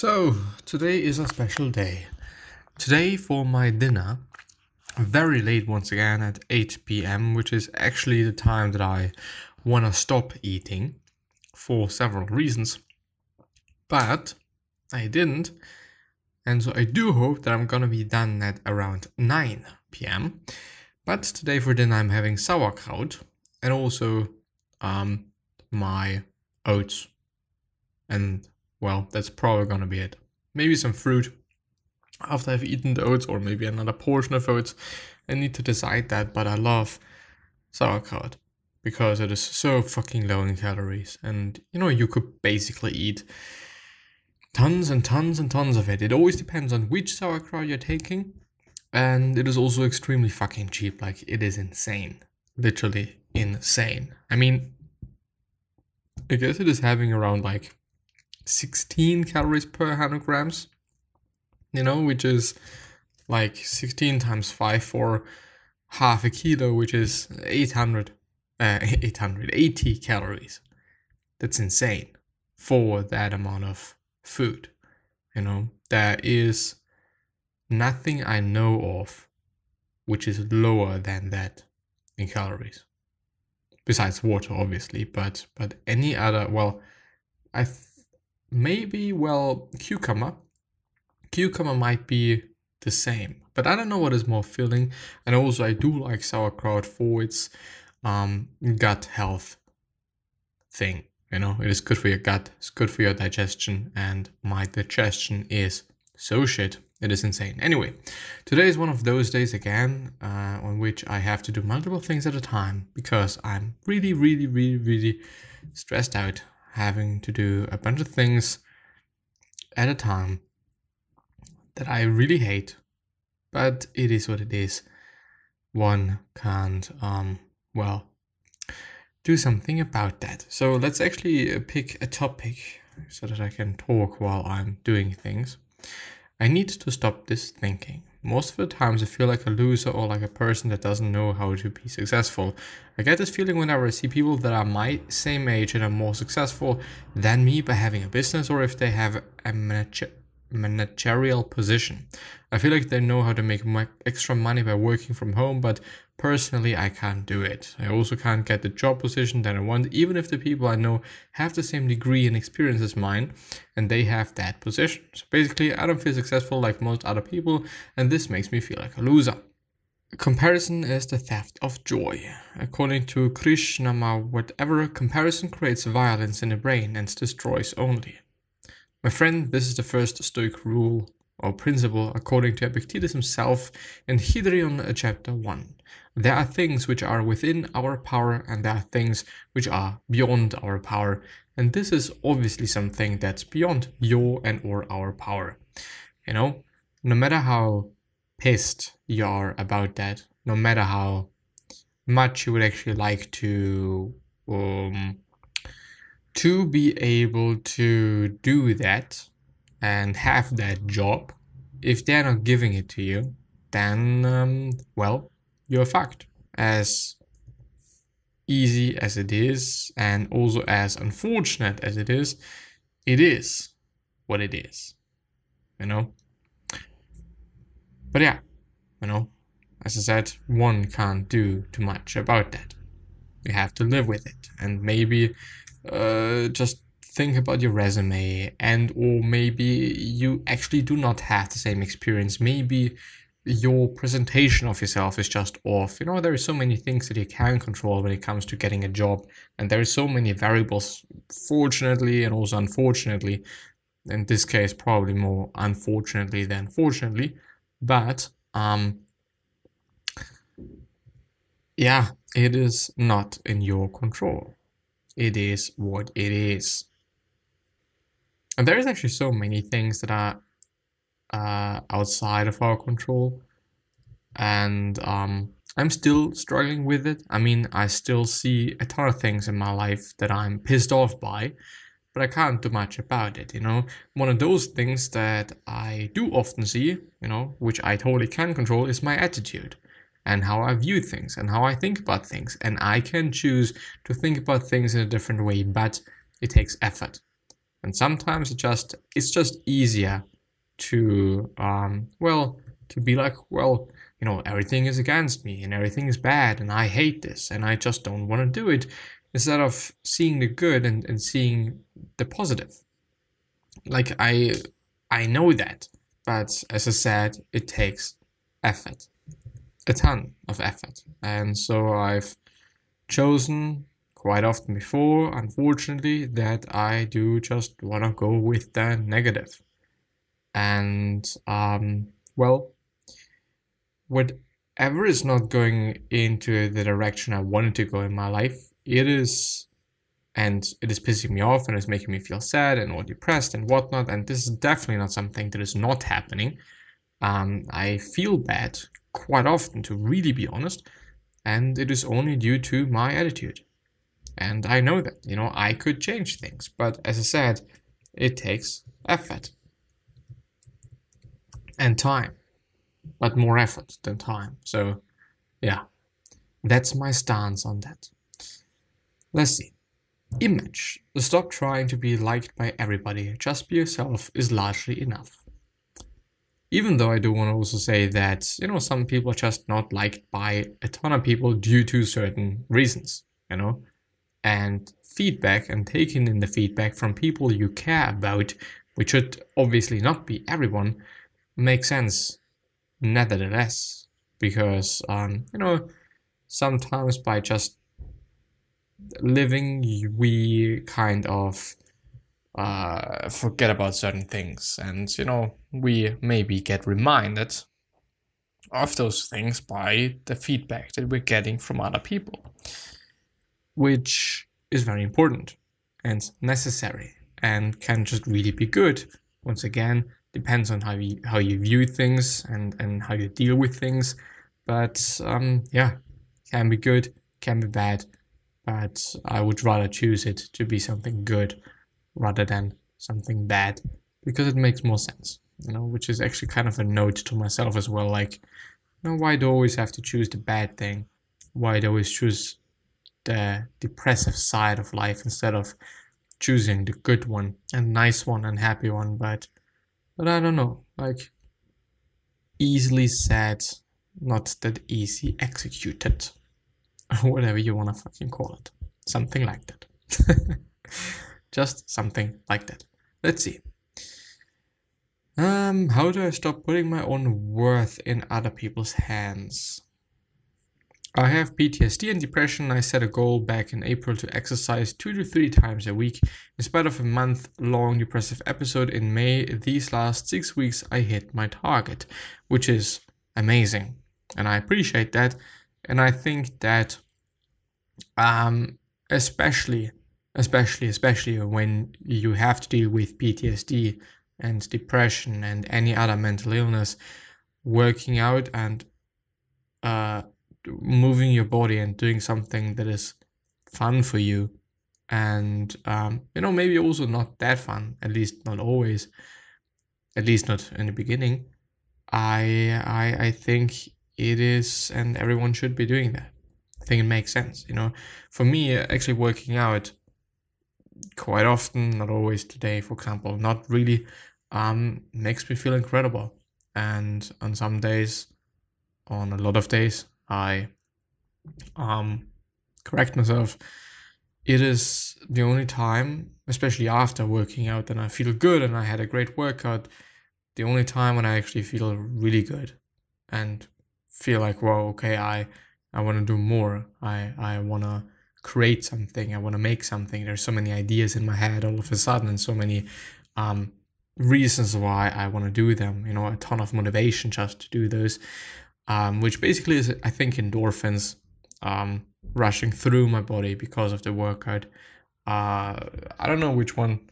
So, today is a special day. Today, for my dinner, very late once again at 8 pm, which is actually the time that I want to stop eating for several reasons. But I didn't, and so I do hope that I'm gonna be done at around 9 pm. But today for dinner, I'm having sauerkraut and also um, my oats and well, that's probably gonna be it. Maybe some fruit after I've eaten the oats, or maybe another portion of oats. I need to decide that, but I love sauerkraut because it is so fucking low in calories. And you know, you could basically eat tons and tons and tons of it. It always depends on which sauerkraut you're taking. And it is also extremely fucking cheap. Like, it is insane. Literally insane. I mean, I guess it is having around like 16 calories per 100 grams, you know, which is like 16 times 5 for half a kilo, which is 800, uh, 880 calories. That's insane for that amount of food. You know, there is nothing I know of which is lower than that in calories. Besides water, obviously, but but any other well, I maybe well cucumber. Cucumber might be the same but i don't know what is more filling. And also i do like sauerkraut for its um, gut health thing you know? It is good for your gut it's good for your digestion and my digestion is so shit it is insane. Anyway today is one of those days again uh, on which i have to do multiple things at a time because i'm really really really really stressed out having to do a bunch of things at a time that I really hate, but it is what it is. One can't, um, well, do something about that. So let's actually uh, pick a topic so that I can talk while I'm doing things. I need to stop this thinking. Most of the times I feel like a loser or like a person that doesn't know how to be successful. I get this feeling whenever I see people that are my same age and are more successful than me by having a business or if they have a manager managerial position. I feel like they know how to make extra money by working from home, but personally, I can't do it. I also can't get the job position that I want, even if the people I know have the same degree and experience as mine, and they have that position. So basically, I don't feel successful like most other people, and this makes me feel like a loser. Comparison is the theft of joy. According to Krishnamurti, whatever comparison creates violence in the brain and destroys only. My friend, this is the first Stoic rule or principle according to Epictetus himself in Enchiridion uh, chapter 1. There are things which are within our power and there are things which are beyond our power. And this is obviously something that's beyond your and or our power. You know, no matter how pissed you are about that, no matter how much you would actually like to um, to be able to do that and have that job, if they're not giving it to you, then, um, well, you're fucked. As easy as it is, and also as unfortunate as it is, it is what it is. You know? But yeah, you know, as I said, one can't do too much about that. You have to live with it. And maybe uh, just think about your resume and or maybe you actually do not have the same experience maybe your presentation of yourself is just off you know there are so many things that you can control when it comes to getting a job and there are so many variables fortunately and also unfortunately in this case probably more unfortunately than fortunately but um yeah it is not in your control it is what it is. And there's actually so many things that are uh, outside of our control. And um, I'm still struggling with it. I mean, I still see a ton of things in my life that I'm pissed off by, but I can't do much about it, you know. One of those things that I do often see, you know, which I totally can control, is my attitude and how I view things and how I think about things. And I can choose to think about things in a different way, but it takes effort. And sometimes it just it's just easier to um well to be like, well, you know, everything is against me and everything is bad and I hate this and I just don't want to do it instead of seeing the good and, and seeing the positive. Like I I know that, but as I said, it takes effort. A ton of effort. And so I've chosen quite often before, unfortunately, that I do just want to go with the negative. And, um, well, whatever is not going into the direction I wanted to go in my life, it is, and it is pissing me off and it's making me feel sad and or depressed and whatnot. And this is definitely not something that is not happening. Um, I feel bad quite often, to really be honest, and it is only due to my attitude. And I know that, you know, I could change things, but as I said, it takes effort and time, but more effort than time. So, yeah, that's my stance on that. Let's see. Image. Stop trying to be liked by everybody. Just be yourself is largely enough. Even though I do want to also say that, you know, some people are just not liked by a ton of people due to certain reasons, you know? and feedback and taking in the feedback from people you care about, which should obviously not be everyone, makes sense nevertheless. Because, um, you know, sometimes by just living, we kind of uh, forget about certain things. And, you know, we maybe get reminded of those things by the feedback that we're getting from other people which is very important and necessary and can just really be good. Once again, depends on how you how you view things and and how you deal with things. But um, yeah, can be good, can be bad, but I would rather choose it to be something good rather than something bad because it makes more sense. You know, which is actually kind of a note to myself as well. Like, you know, why do I always have to choose the bad thing? Why do I always choose the depressive side of life instead of choosing the good one and nice one and happy one but but i don't know like easily said not that easy executed. Whatever you want to fucking call it. Something like that. Just something like that. Let's see. Um how do i stop putting my own worth in other people's hands I have PTSD and depression. I set a goal back in April to exercise two to three times a week. In spite of a month long depressive episode in May, these last six weeks I hit my target, which is amazing. And I appreciate that. And I think that, um, especially, especially, especially when you have to deal with PTSD and depression and any other mental illness, working out and uh, moving your body and doing something that is fun for you. And um, you know maybe also not that fun at least not always at least not in the beginning. I i i think it is and everyone should be doing that. I think it makes sense you know. For me actually working out quite often not always today for example not really um makes me feel incredible. And on some days on a lot of days I um, correct myself. It is the only time, especially after working out, that I feel good and I had a great workout. The only time when I actually feel really good and feel like, whoa, okay, I I want to do more. I I want to create something. I want to make something. There's so many ideas in my head all of a sudden, and so many um, reasons why I want to do them. You know, a ton of motivation just to do those um, which basically is, I think, endorphins um, rushing through my body because of the workout. Uh, I don't know which one.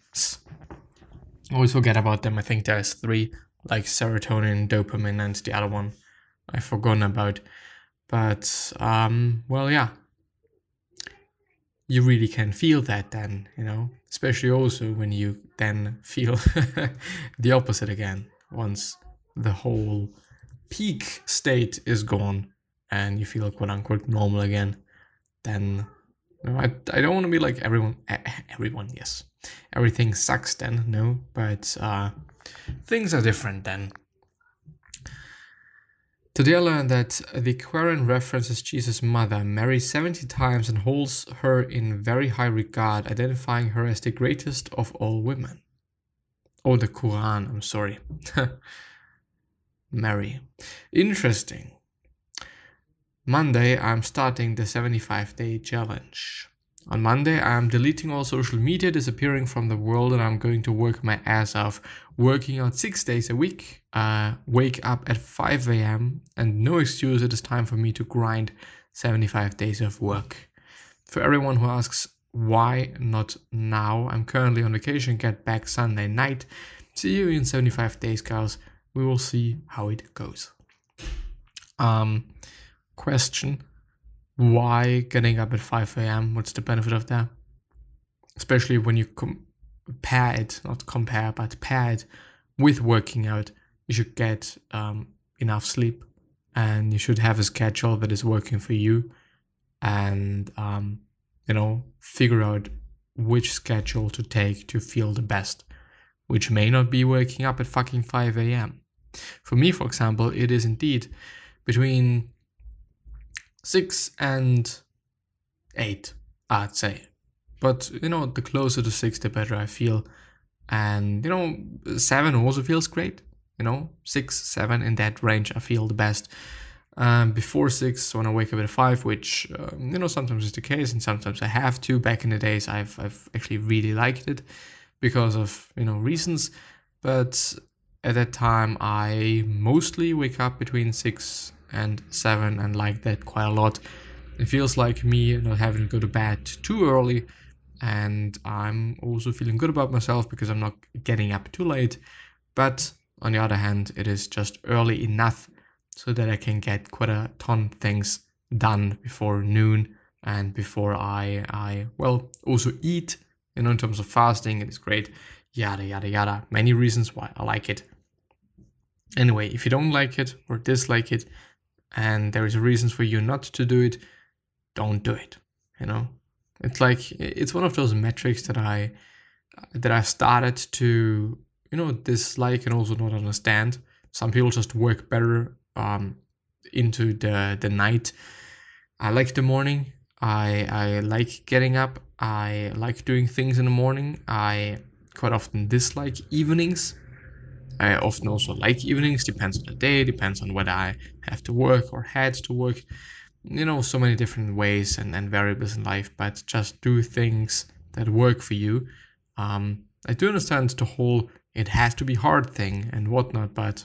I always forget about them. I think there's three. like serotonin, dopamine, and the other one I've forgotten about. But um, well, yeah, you really can feel that then, you know, especially also when you then feel the opposite again once the whole peak state is gone and you feel quote unquote normal again. Then no, I, I don't want to be like everyone. Everyone, yes, everything sucks. Then no, but uh, things are different then. Today I learned that the Quran references Jesus' mother, Mary, 70 times and holds her in very high regard, identifying her as the greatest of all women. Oh, the Quran, I'm sorry. Mary. Interesting. Monday, I'm starting the 75 day challenge. On Monday, I'm deleting all social media, disappearing from the world, and I'm going to work my ass off, working out six days a week, uh, wake up at 5 a.m., and no excuse, it is time for me to grind 75 days of work. For everyone who asks, why not now? I'm currently on vacation, get back Sunday night. See you in 75 days, guys. We will see how it goes. Um, question why getting up at 5 a.m.? What's the benefit of that? Especially when you compare it, not compare, but pair it with working out. You should get um, enough sleep and you should have a schedule that is working for you and, um, you know, figure out which schedule to take to feel the best, which may not be waking up at fucking 5 a.m. For me, for example, it is indeed between six and eight, I'd say. But you know, the closer to six, the better I feel. And you know, seven also feels great. You know, six, seven in that range, I feel the best. Um, before six, when I wake up at five, which um, you know sometimes is the case, and sometimes I have to. Back in the days, I've I've actually really liked it because of you know reasons. But at that time, I mostly wake up between six and 7 and like that quite a lot. It feels like me not having to go to bed too early and I'm also feeling good about myself because I'm not getting up too late. But on the other hand, it is just early enough so that I can get quite a ton of things done before noon and before I I well also eat. You know, in terms of fasting, it is great. Yada yada yada. Many reasons why I like it. Anyway, if you don't like it or dislike it, and there is reasons for you not to do it, don't do it. You know, it's like it's one of those metrics that I that I started to you know dislike and also not understand. Some people just work better um, into the the night. I like the morning. I I like getting up. I like doing things in the morning. I quite often dislike evenings I often also like evenings, depends on the day, depends on whether I have to work or had to work. You know, so many different ways and, and variables in life, but just do things that work for you. Um, I do understand the whole it has to be hard thing and whatnot, but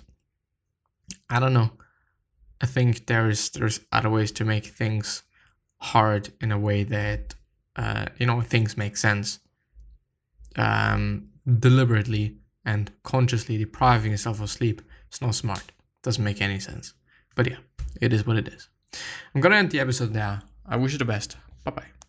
I don't know. I think there is there's other ways to make things hard in a way that uh, you know things make sense. Um, deliberately and consciously depriving yourself of sleep is not smart. Doesn't make any sense. But yeah, it is what it is. I'm gonna end the episode now. I wish you the best. Bye bye.